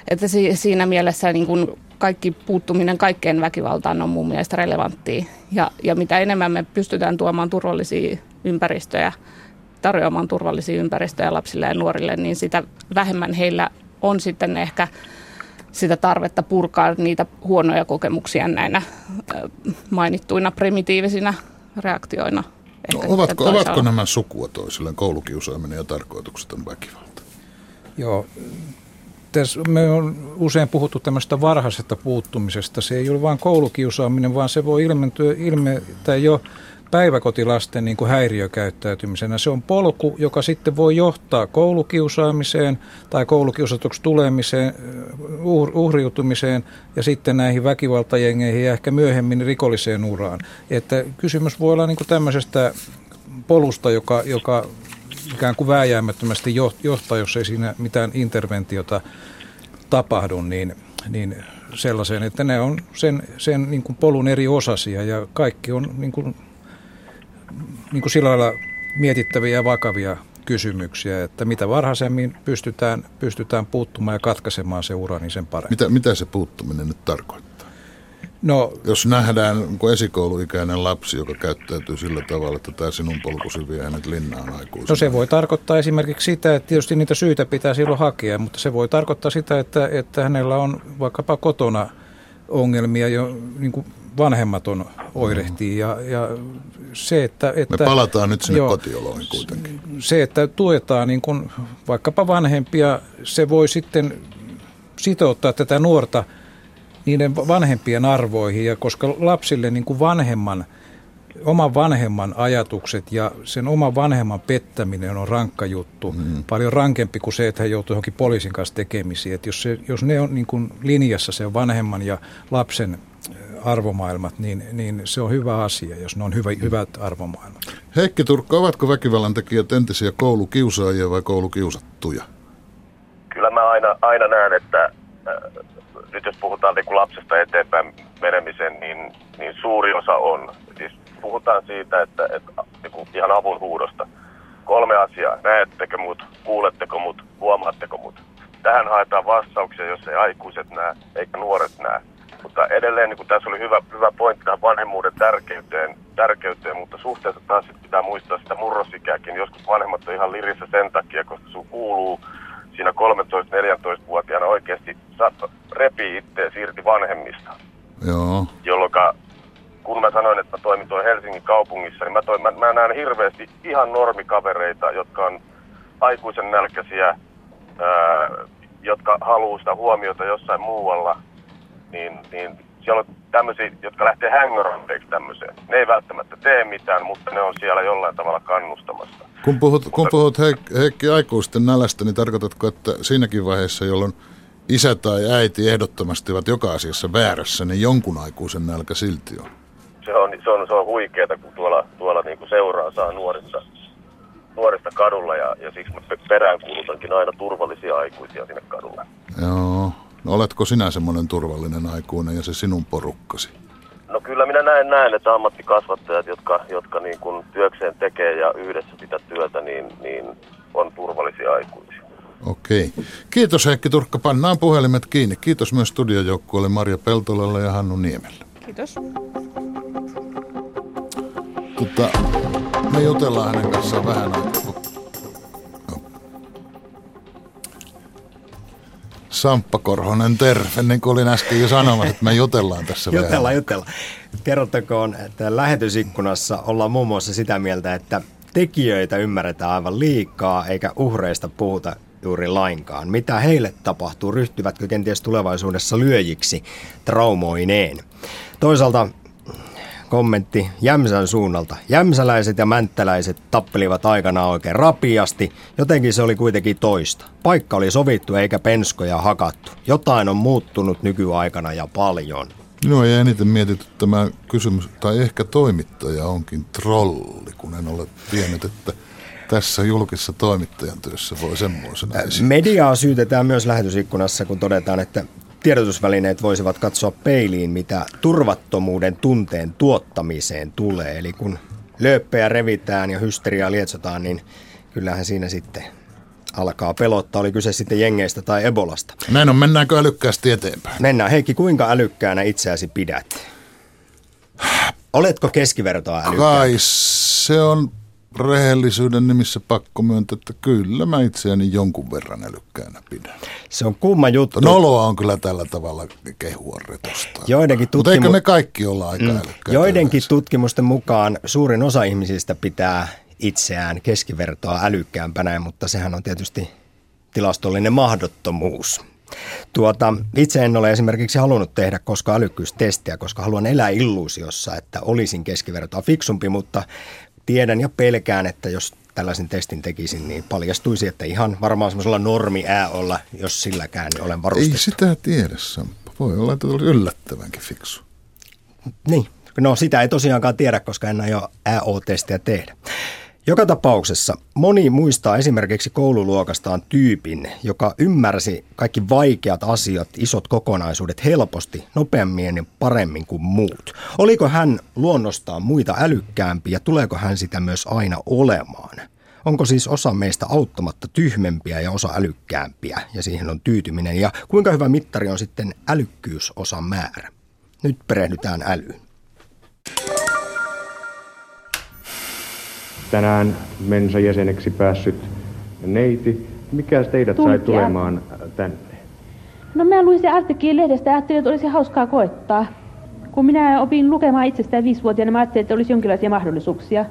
että siinä mielessä niin kuin kaikki puuttuminen kaikkeen väkivaltaan on mun mielestä relevanttia. Ja, ja mitä enemmän me pystytään tuomaan turvallisia ympäristöjä, tarjoamaan turvallisia ympäristöjä lapsille ja nuorille, niin sitä vähemmän heillä on sitten ehkä sitä tarvetta purkaa niitä huonoja kokemuksia näinä mainittuina primitiivisina reaktioina. no, ovatko, ovatko nämä sukua toisilleen, koulukiusaaminen ja tarkoitukseton väkivalta? Joo, tässä me on usein puhuttu tämmöistä varhaisesta puuttumisesta. Se ei ole vain koulukiusaaminen, vaan se voi ilmentyä, ilmetä jo päiväkotilasten niin kuin häiriökäyttäytymisenä. Se on polku, joka sitten voi johtaa koulukiusaamiseen tai koulukiusatuksi tulemiseen, uh, uhriutumiseen ja sitten näihin väkivaltajengeihin ja ehkä myöhemmin rikolliseen uraan. Että kysymys voi olla niin kuin tämmöisestä polusta, joka, joka ikään kuin vääjäämättömästi johtaa, jos ei siinä mitään interventiota tapahdu, niin, niin sellaiseen, että ne on sen, sen niin kuin polun eri osasia ja kaikki on niin kuin niin kuin sillä lailla mietittäviä ja vakavia kysymyksiä, että mitä varhaisemmin pystytään, pystytään puuttumaan ja katkaisemaan se ura, niin sen paremmin. Mitä, mitä se puuttuminen nyt tarkoittaa? No, Jos nähdään kun esikouluikäinen lapsi, joka käyttäytyy sillä tavalla, että tämä sinun polkusi vie hänet linnaan aikuisena. No se voi tarkoittaa esimerkiksi sitä, että tietysti niitä syitä pitää silloin hakea, mutta se voi tarkoittaa sitä, että, että hänellä on vaikkapa kotona ongelmia jo niin kuin vanhemmat on oirehtii. Ja, ja se, että, että, Me palataan nyt sinne joo, kotioloihin kuitenkin. Se, että tuetaan niin kuin vaikkapa vanhempia, se voi sitten sitouttaa tätä nuorta niiden vanhempien arvoihin, ja koska lapsille niin kuin vanhemman – oman vanhemman ajatukset ja sen oman vanhemman pettäminen on rankka juttu. Mm. Paljon rankempi kuin se, että hän joutuu johonkin poliisin kanssa tekemisiin. Että jos, se, jos ne on niin kuin linjassa se vanhemman ja lapsen arvomaailmat, niin, niin se on hyvä asia, jos ne on hyvä, hyvät arvomaailmat. Heikki Turkka, ovatko väkivallan tekijät entisiä koulukiusaajia vai koulukiusattuja? Kyllä mä aina, aina näen, että äh, nyt jos puhutaan niin lapsesta eteenpäin menemisen, niin, niin suuri osa on. Siis puhutaan siitä, että, että niin ihan avun huudosta. Kolme asiaa. Näettekö mut, kuuletteko mut, huomaatteko mut. Tähän haetaan vastauksia, jos ei aikuiset näe, eikä nuoret näe. Mutta edelleen niin kuin tässä oli hyvä, hyvä pointti tähän vanhemmuuden tärkeyteen, tärkeyteen, mutta suhteessa taas pitää muistaa sitä murrosikääkin. Joskus vanhemmat on ihan lirissä sen takia, koska sun kuuluu siinä 13-14-vuotiaana oikeasti repii itseä irti vanhemmista. Joo. Jolloin kun mä sanoin, että mä toimin tuolla Helsingin kaupungissa, niin mä, toin, mä, mä näen hirveästi ihan ihan normikavereita, jotka on aikuisen nälkäisiä, ää, jotka haluaa sitä huomiota jossain muualla, niin, niin siellä on tämmöisiä, jotka lähtee hängöranteeksi tämmöiseen. Ne ei välttämättä tee mitään, mutta ne on siellä jollain tavalla kannustamassa. Kun puhut, kun puhut Heik- Heikki aikuisten nälästä, niin tarkoitatko, että siinäkin vaiheessa, jolloin isä tai äiti ehdottomasti ovat joka asiassa väärässä, niin jonkun aikuisen nälkä silti on? Se on, se on, se on huikeeta, kun tuolla, tuolla niin kuin seuraa saa nuorista, nuorista kadulla ja, ja siksi mä peräänkuulutankin aina turvallisia aikuisia sinne kadulle. Joo. No, oletko sinä semmoinen turvallinen aikuinen ja se sinun porukkasi? No kyllä minä näen näen, että ammattikasvattajat, jotka, jotka niin kuin työkseen tekee ja yhdessä sitä työtä, niin, niin on turvallisia aikuisia. Okei. Kiitos Heikki Turkka. Pannaan puhelimet kiinni. Kiitos myös studiojoukkueelle Maria Peltolalle ja Hannu Niemelle. Kiitos. Tota, me jutellaan hänen kanssaan vähän aikaa. Samppa Korhonen, terve. Niin kuin olin äsken jo sanomassa, että me jutellaan tässä vähän. Jutella, jutella. Kerrottakoon, että lähetysikkunassa ollaan muun muassa sitä mieltä, että tekijöitä ymmärretään aivan liikaa, eikä uhreista puhuta juuri lainkaan. Mitä heille tapahtuu? Ryhtyvätkö kenties tulevaisuudessa lyöjiksi traumoineen? Toisaalta kommentti Jämsän suunnalta. Jämsäläiset ja mänttäläiset tappelivat aikanaan oikein rapiasti, jotenkin se oli kuitenkin toista. Paikka oli sovittu eikä penskoja hakattu. Jotain on muuttunut nykyaikana ja paljon. Minua ei eniten mietitty tämä kysymys, tai ehkä toimittaja onkin trolli, kun en ole tiennyt, että tässä julkisessa toimittajan työssä voi semmoisena esittää. Mediaa syytetään myös lähetysikkunassa, kun todetaan, että tiedotusvälineet voisivat katsoa peiliin, mitä turvattomuuden tunteen tuottamiseen tulee. Eli kun lööppejä revitään ja hysteriaa lietsotaan, niin kyllähän siinä sitten alkaa pelottaa, oli kyse sitten jengeistä tai ebolasta. Näin on, mennäänkö älykkäästi eteenpäin? Mennään. Heikki, kuinka älykkäänä itseäsi pidät? Oletko keskivertoa älykkää? Kai se on rehellisyyden nimissä pakko myöntää, että kyllä mä itseäni jonkun verran älykkäänä pidän. Se on kumma juttu. Noloa on kyllä tällä tavalla kehua retosta. Joidenkin Mutta eikö tutkimu- me kaikki olla aika mm. älykkäitä? Joidenkin yleensä? tutkimusten mukaan suurin osa ihmisistä pitää itseään keskivertoa älykkäämpänä, mutta sehän on tietysti tilastollinen mahdottomuus. Tuota, itse en ole esimerkiksi halunnut tehdä koskaan älykkyystestiä, koska haluan elää illuusiossa, että olisin keskivertoa fiksumpi, mutta tiedän ja pelkään, että jos tällaisen testin tekisin, niin paljastuisi, että ihan varmaan semmoisella normi olla, jos silläkään niin olen varustettu. Ei sitä tiedä, Samppa. Voi olla, että oli yllättävänkin fiksu. Niin, no sitä ei tosiaankaan tiedä, koska en aio AO-testiä tehdä. Joka tapauksessa moni muistaa esimerkiksi koululuokastaan tyypin, joka ymmärsi kaikki vaikeat asiat, isot kokonaisuudet helposti, nopeammin ja paremmin kuin muut. Oliko hän luonnostaan muita älykkäämpi ja tuleeko hän sitä myös aina olemaan? Onko siis osa meistä auttamatta tyhmempiä ja osa älykkäämpiä ja siihen on tyytyminen? Ja kuinka hyvä mittari on sitten älykkyysosan määrä? Nyt perehdytään älyyn. Tänään Mensa jäseneksi päässyt neiti. Mikä teidät sai Tulkkia. tulemaan tänne? No mä luin se artikkelin lehdestä ja ajattelin, että olisi hauskaa koettaa. Kun minä opin lukemaan itsestään viisivuotiaana, mä ajattelin, että olisi jonkinlaisia mahdollisuuksia.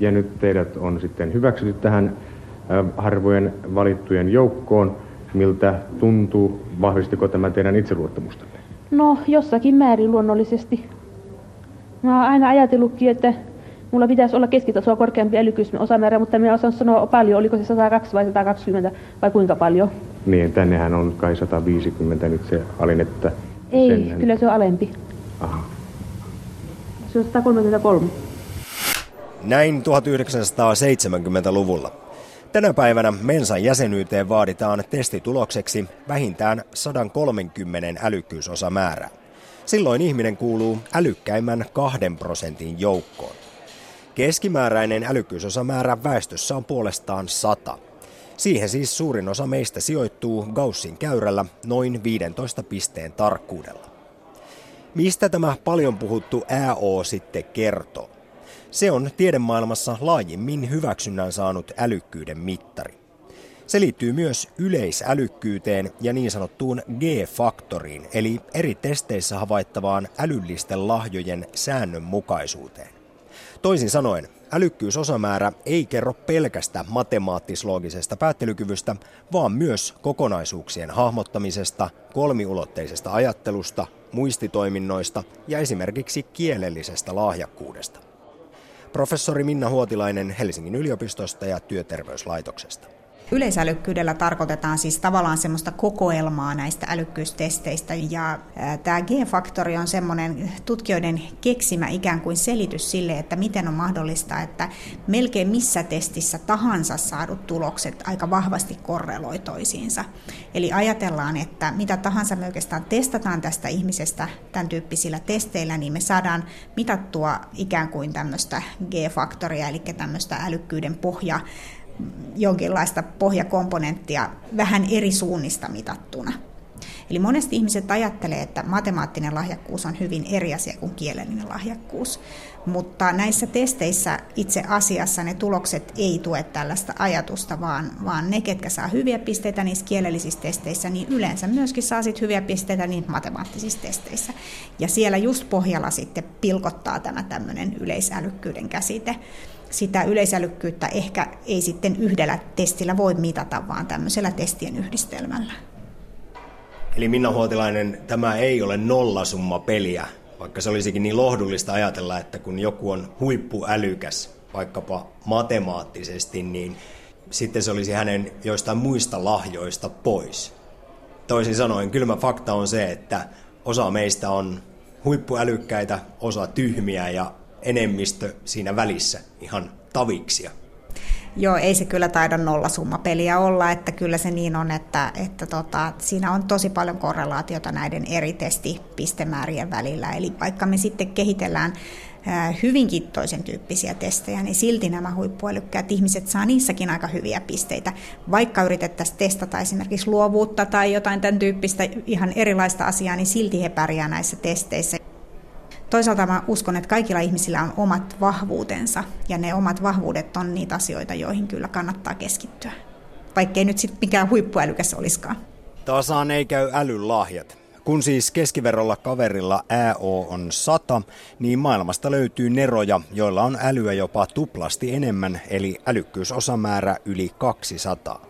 Ja nyt teidät on sitten hyväksytty tähän äh, harvojen valittujen joukkoon. Miltä tuntuu? Vahvistiko tämä teidän itseluottamustanne? No, jossakin määrin luonnollisesti. Mä oon aina ajatellutkin, että mulla pitäisi olla keskitasoa korkeampi älykkyys osamäärä, mutta minä osaan sanoa paljon, oliko se 102 vai 120 vai kuinka paljon. Niin, tännehän on kai 150 nyt se alin, että... Ei, senhän- kyllä se on alempi. Aha. Se on 133. Näin 1970-luvulla. Tänä päivänä Mensan jäsenyyteen vaaditaan testitulokseksi vähintään 130 älykkyysosamäärää. Silloin ihminen kuuluu älykkäimmän kahden prosentin joukkoon. Keskimääräinen älykkyysosamäärä väestössä on puolestaan 100. Siihen siis suurin osa meistä sijoittuu Gaussin käyrällä noin 15 pisteen tarkkuudella. Mistä tämä paljon puhuttu AO sitten kertoo? Se on tiedemaailmassa laajimmin hyväksynnän saanut älykkyyden mittari. Se liittyy myös yleisälykkyyteen ja niin sanottuun G-faktoriin, eli eri testeissä havaittavaan älyllisten lahjojen säännönmukaisuuteen. Toisin sanoen, Älykkyysosamäärä ei kerro pelkästä matemaattis-loogisesta päättelykyvystä, vaan myös kokonaisuuksien hahmottamisesta, kolmiulotteisesta ajattelusta, muistitoiminnoista ja esimerkiksi kielellisestä lahjakkuudesta. Professori Minna Huotilainen Helsingin yliopistosta ja työterveyslaitoksesta. Yleisälykkyydellä tarkoitetaan siis tavallaan semmoista kokoelmaa näistä älykkyystesteistä ja tämä G-faktori on semmoinen tutkijoiden keksimä ikään kuin selitys sille, että miten on mahdollista, että melkein missä testissä tahansa saadut tulokset aika vahvasti korreloi toisiinsa. Eli ajatellaan, että mitä tahansa me oikeastaan testataan tästä ihmisestä tämän tyyppisillä testeillä, niin me saadaan mitattua ikään kuin tämmöistä G-faktoria, eli tämmöistä älykkyyden pohja jonkinlaista pohjakomponenttia vähän eri suunnista mitattuna. Eli monesti ihmiset ajattelee, että matemaattinen lahjakkuus on hyvin eri asia kuin kielellinen lahjakkuus. Mutta näissä testeissä itse asiassa ne tulokset ei tue tällaista ajatusta, vaan, vaan ne, ketkä saa hyviä pisteitä niissä kielellisissä testeissä, niin yleensä myöskin saa sit hyviä pisteitä niin matemaattisissa testeissä. Ja siellä just pohjalla sitten pilkottaa tämä tämmöinen yleisälykkyyden käsite sitä yleisälykkyyttä ehkä ei sitten yhdellä testillä voi mitata, vaan tämmöisellä testien yhdistelmällä. Eli Minna Huotilainen, tämä ei ole nollasumma peliä, vaikka se olisikin niin lohdullista ajatella, että kun joku on huippuälykäs, vaikkapa matemaattisesti, niin sitten se olisi hänen joistain muista lahjoista pois. Toisin sanoen, kylmä fakta on se, että osa meistä on huippuälykkäitä, osa tyhmiä ja enemmistö siinä välissä ihan taviksia. Joo, ei se kyllä taida nollasummapeliä olla, että kyllä se niin on, että, että tota, siinä on tosi paljon korrelaatiota näiden eri testipistemäärien välillä. Eli vaikka me sitten kehitellään hyvinkin toisen tyyppisiä testejä, niin silti nämä huippuälykkäät ihmiset saa niissäkin aika hyviä pisteitä. Vaikka yritettäisiin testata esimerkiksi luovuutta tai jotain tämän tyyppistä ihan erilaista asiaa, niin silti he pärjää näissä testeissä. Toisaalta mä uskon, että kaikilla ihmisillä on omat vahvuutensa, ja ne omat vahvuudet on niitä asioita, joihin kyllä kannattaa keskittyä. Vaikkei nyt sitten mikään huippuälykäs olisikaan. Tasaan ei käy älylahjat. Kun siis keskiverrolla kaverilla AO on 100, niin maailmasta löytyy neroja, joilla on älyä jopa tuplasti enemmän, eli älykkyysosamäärä yli 200.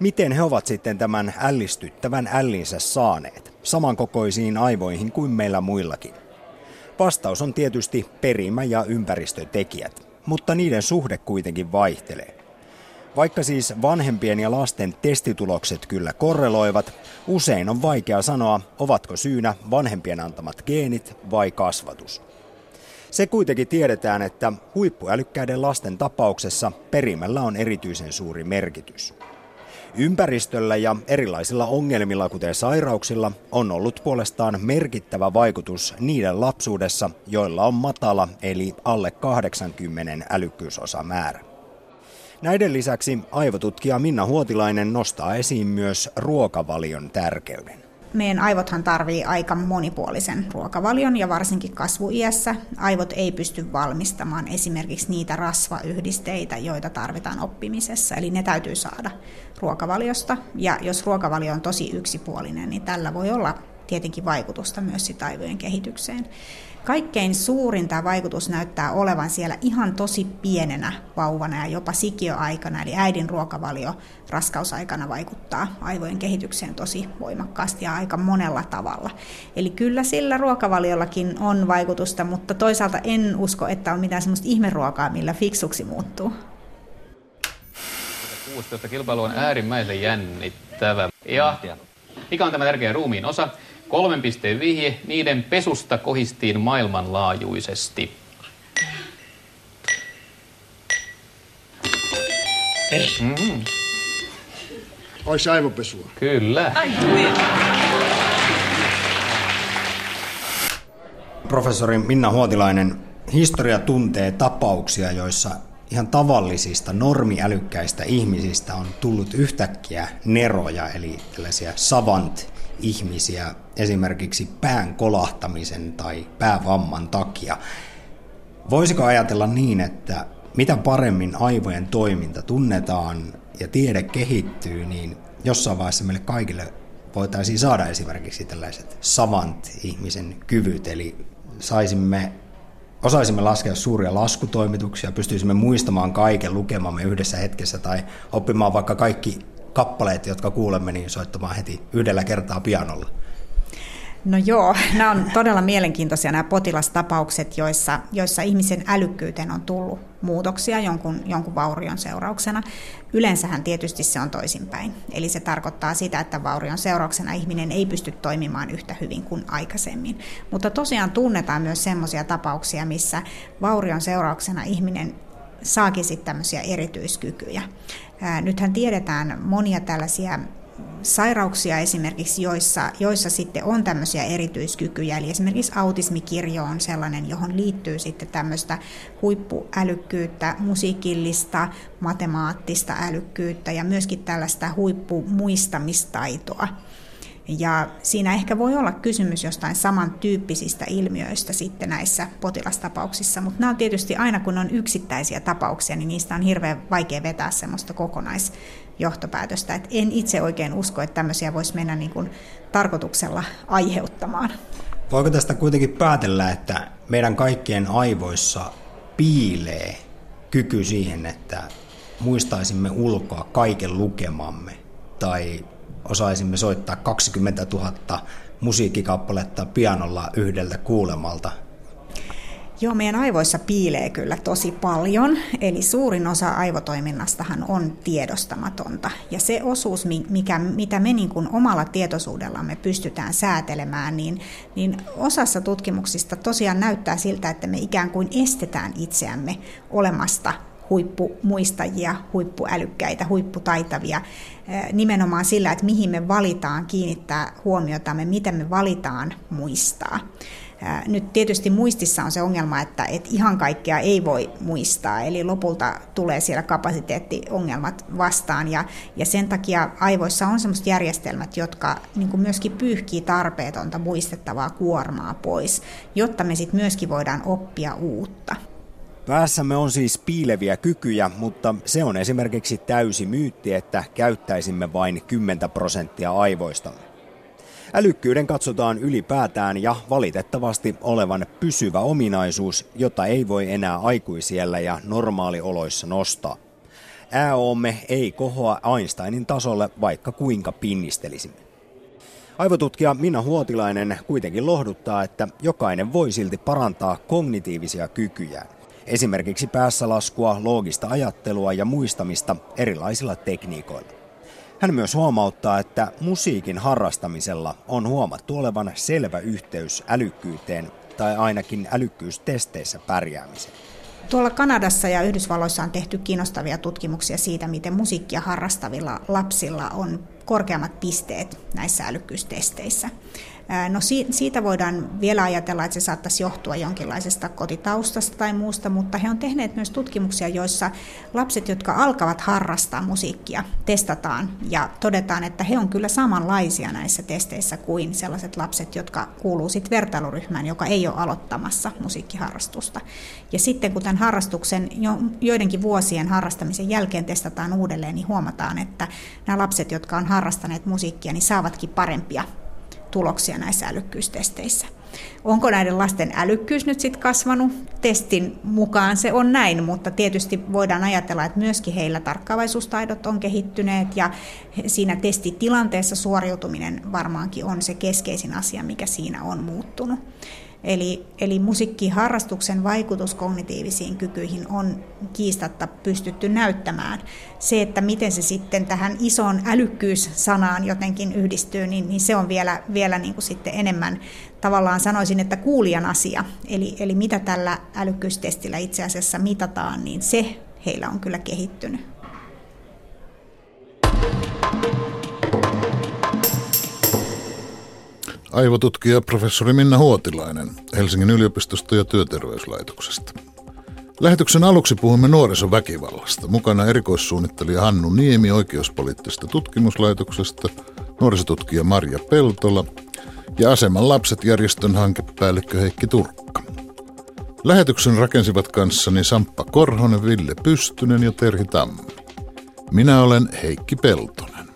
Miten he ovat sitten tämän ällistyttävän ällinsä saaneet, samankokoisiin aivoihin kuin meillä muillakin? Vastaus on tietysti perimä ja ympäristötekijät, mutta niiden suhde kuitenkin vaihtelee. Vaikka siis vanhempien ja lasten testitulokset kyllä korreloivat, usein on vaikea sanoa, ovatko syynä vanhempien antamat geenit vai kasvatus. Se kuitenkin tiedetään, että huippuälykkäiden lasten tapauksessa perimällä on erityisen suuri merkitys. Ympäristöllä ja erilaisilla ongelmilla, kuten sairauksilla, on ollut puolestaan merkittävä vaikutus niiden lapsuudessa, joilla on matala eli alle 80 älykkyysosamäärä. Näiden lisäksi aivotutkija Minna Huotilainen nostaa esiin myös ruokavalion tärkeyden meidän aivothan tarvii aika monipuolisen ruokavalion ja varsinkin kasvuiässä aivot ei pysty valmistamaan esimerkiksi niitä rasvayhdisteitä, joita tarvitaan oppimisessa. Eli ne täytyy saada ruokavaliosta ja jos ruokavalio on tosi yksipuolinen, niin tällä voi olla tietenkin vaikutusta myös aivojen kehitykseen. Kaikkein suurin tämä vaikutus näyttää olevan siellä ihan tosi pienenä vauvana ja jopa sikioaikana, eli äidin ruokavalio raskausaikana vaikuttaa aivojen kehitykseen tosi voimakkaasti ja aika monella tavalla. Eli kyllä sillä ruokavaliollakin on vaikutusta, mutta toisaalta en usko, että on mitään semmoista ihmeruokaa, millä fiksuksi muuttuu. 16 kilpailu on äärimmäisen jännittävä. Ja mikä on tämä tärkeä ruumiin osa? Kolmen pisteen vihje, niiden pesusta kohistiin maailmanlaajuisesti. Mm. Olisi aivopesua. Kyllä. Professori Minna Huotilainen, historia tuntee tapauksia, joissa ihan tavallisista normiälykkäistä ihmisistä on tullut yhtäkkiä neroja, eli tällaisia savant-ihmisiä esimerkiksi pään kolahtamisen tai päävamman takia. Voisiko ajatella niin, että mitä paremmin aivojen toiminta tunnetaan ja tiede kehittyy, niin jossain vaiheessa meille kaikille voitaisiin saada esimerkiksi tällaiset savant-ihmisen kyvyt, eli saisimme osaisimme laskea suuria laskutoimituksia, pystyisimme muistamaan kaiken lukemamme yhdessä hetkessä tai oppimaan vaikka kaikki kappaleet, jotka kuulemme, niin soittamaan heti yhdellä kertaa pianolla. No joo, nämä on todella mielenkiintoisia nämä potilastapaukset, joissa, joissa ihmisen älykkyyteen on tullut muutoksia jonkun, jonkun vaurion seurauksena. Yleensähän tietysti se on toisinpäin. Eli se tarkoittaa sitä, että vaurion seurauksena ihminen ei pysty toimimaan yhtä hyvin kuin aikaisemmin. Mutta tosiaan tunnetaan myös sellaisia tapauksia, missä vaurion seurauksena ihminen saakin sitten tämmöisiä erityiskykyjä. Nythän tiedetään monia tällaisia sairauksia esimerkiksi, joissa, joissa sitten on tämmöisiä erityiskykyjä, eli esimerkiksi autismikirjo on sellainen, johon liittyy sitten tämmöistä huippuälykkyyttä, musiikillista, matemaattista älykkyyttä ja myöskin tällaista huippumuistamistaitoa. Ja siinä ehkä voi olla kysymys jostain samantyyppisistä ilmiöistä sitten näissä potilastapauksissa, mutta nämä on tietysti aina kun on yksittäisiä tapauksia, niin niistä on hirveän vaikea vetää semmoista kokonaisjohtopäätöstä. Et en itse oikein usko, että tämmöisiä voisi mennä niin kuin tarkoituksella aiheuttamaan. Voiko tästä kuitenkin päätellä, että meidän kaikkien aivoissa piilee kyky siihen, että muistaisimme ulkoa kaiken lukemamme tai osaisimme soittaa 20 000 musiikkikappaletta pianolla yhdeltä kuulemalta. Joo, meidän aivoissa piilee kyllä tosi paljon, eli suurin osa aivotoiminnastahan on tiedostamatonta. Ja se osuus, mikä, mitä me niin kuin omalla tietoisuudellamme pystytään säätelemään, niin, niin osassa tutkimuksista tosiaan näyttää siltä, että me ikään kuin estetään itseämme olemasta huippumuistajia, huippuälykkäitä, huipputaitavia nimenomaan sillä, että mihin me valitaan kiinnittää huomiotamme, miten me valitaan muistaa. Nyt tietysti muistissa on se ongelma, että, että ihan kaikkea ei voi muistaa, eli lopulta tulee siellä kapasiteettiongelmat vastaan, ja, ja sen takia aivoissa on sellaiset järjestelmät, jotka niin myöskin pyyhkii tarpeetonta muistettavaa kuormaa pois, jotta me sitten myöskin voidaan oppia uutta. Päässämme on siis piileviä kykyjä, mutta se on esimerkiksi täysi myytti, että käyttäisimme vain 10 prosenttia aivoista. Älykkyyden katsotaan ylipäätään ja valitettavasti olevan pysyvä ominaisuus, jota ei voi enää aikuisiellä ja normaalioloissa nostaa. Ääoomme ei kohoa Einsteinin tasolle, vaikka kuinka pinnistelisimme. Aivotutkija Minna Huotilainen kuitenkin lohduttaa, että jokainen voi silti parantaa kognitiivisia kykyjään esimerkiksi päässälaskua, loogista ajattelua ja muistamista erilaisilla tekniikoilla. Hän myös huomauttaa, että musiikin harrastamisella on huomattu olevan selvä yhteys älykkyyteen tai ainakin älykkyystesteissä pärjäämiseen. Tuolla Kanadassa ja Yhdysvalloissa on tehty kiinnostavia tutkimuksia siitä, miten musiikkia harrastavilla lapsilla on korkeammat pisteet näissä älykkyystesteissä. No siitä voidaan vielä ajatella, että se saattaisi johtua jonkinlaisesta kotitaustasta tai muusta, mutta he on tehneet myös tutkimuksia, joissa lapset, jotka alkavat harrastaa musiikkia, testataan ja todetaan, että he on kyllä samanlaisia näissä testeissä kuin sellaiset lapset, jotka kuuluu sitten vertailuryhmään, joka ei ole aloittamassa musiikkiharrastusta. Ja sitten kun tämän harrastuksen jo, joidenkin vuosien harrastamisen jälkeen testataan uudelleen, niin huomataan, että nämä lapset, jotka on harrastaneet musiikkia, niin saavatkin parempia tuloksia näissä älykkyystesteissä. Onko näiden lasten älykkyys nyt sitten kasvanut? Testin mukaan se on näin, mutta tietysti voidaan ajatella, että myöskin heillä tarkkaavaisuustaidot on kehittyneet ja siinä testitilanteessa suoriutuminen varmaankin on se keskeisin asia, mikä siinä on muuttunut. Eli, eli musiikkiharrastuksen vaikutus kognitiivisiin kykyihin on kiistatta pystytty näyttämään. Se, että miten se sitten tähän isoon älykkyys-sanaan jotenkin yhdistyy, niin, niin se on vielä, vielä niin kuin sitten enemmän tavallaan sanoisin, että kuulijan asia. Eli, eli mitä tällä älykkyystestillä itse asiassa mitataan, niin se heillä on kyllä kehittynyt. Aivotutkija professori Minna Huotilainen Helsingin yliopistosta ja työterveyslaitoksesta. Lähetyksen aluksi puhumme nuorisoväkivallasta. Mukana erikoissuunnittelija Hannu Niemi oikeuspoliittisesta tutkimuslaitoksesta, nuorisotutkija Marja Peltola ja Aseman lapset järjestön hankepäällikkö Heikki Turkka. Lähetyksen rakensivat kanssani Samppa Korhonen, Ville Pystynen ja Terhi Tammi. Minä olen Heikki Peltonen.